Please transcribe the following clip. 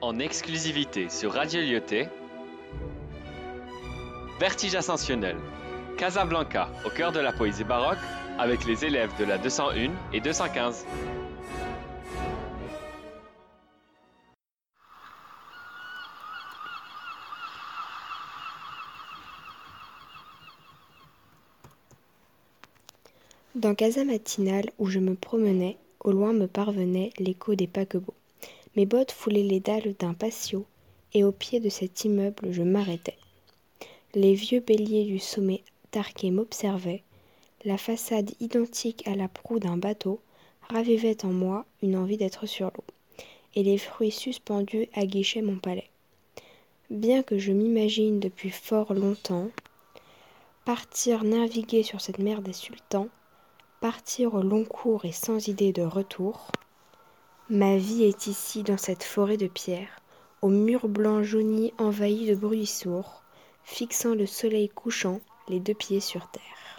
en exclusivité sur Radio Lyoté. Vertige ascensionnel. Casablanca, au cœur de la poésie baroque, avec les élèves de la 201 et 215. Dans Casa matinale où je me promenais, au loin me parvenait l'écho des paquebots. Mes bottes foulaient les dalles d'un patio, et au pied de cet immeuble je m'arrêtais. Les vieux béliers du sommet tarqué m'observaient, la façade identique à la proue d'un bateau ravivait en moi une envie d'être sur l'eau, et les fruits suspendus aguichaient mon palais. Bien que je m'imagine depuis fort longtemps partir naviguer sur cette mer des sultans, partir au long cours et sans idée de retour. Ma vie est ici dans cette forêt de pierres, aux murs blancs jaunis envahis de bruits sourds, fixant le soleil couchant les deux pieds sur terre.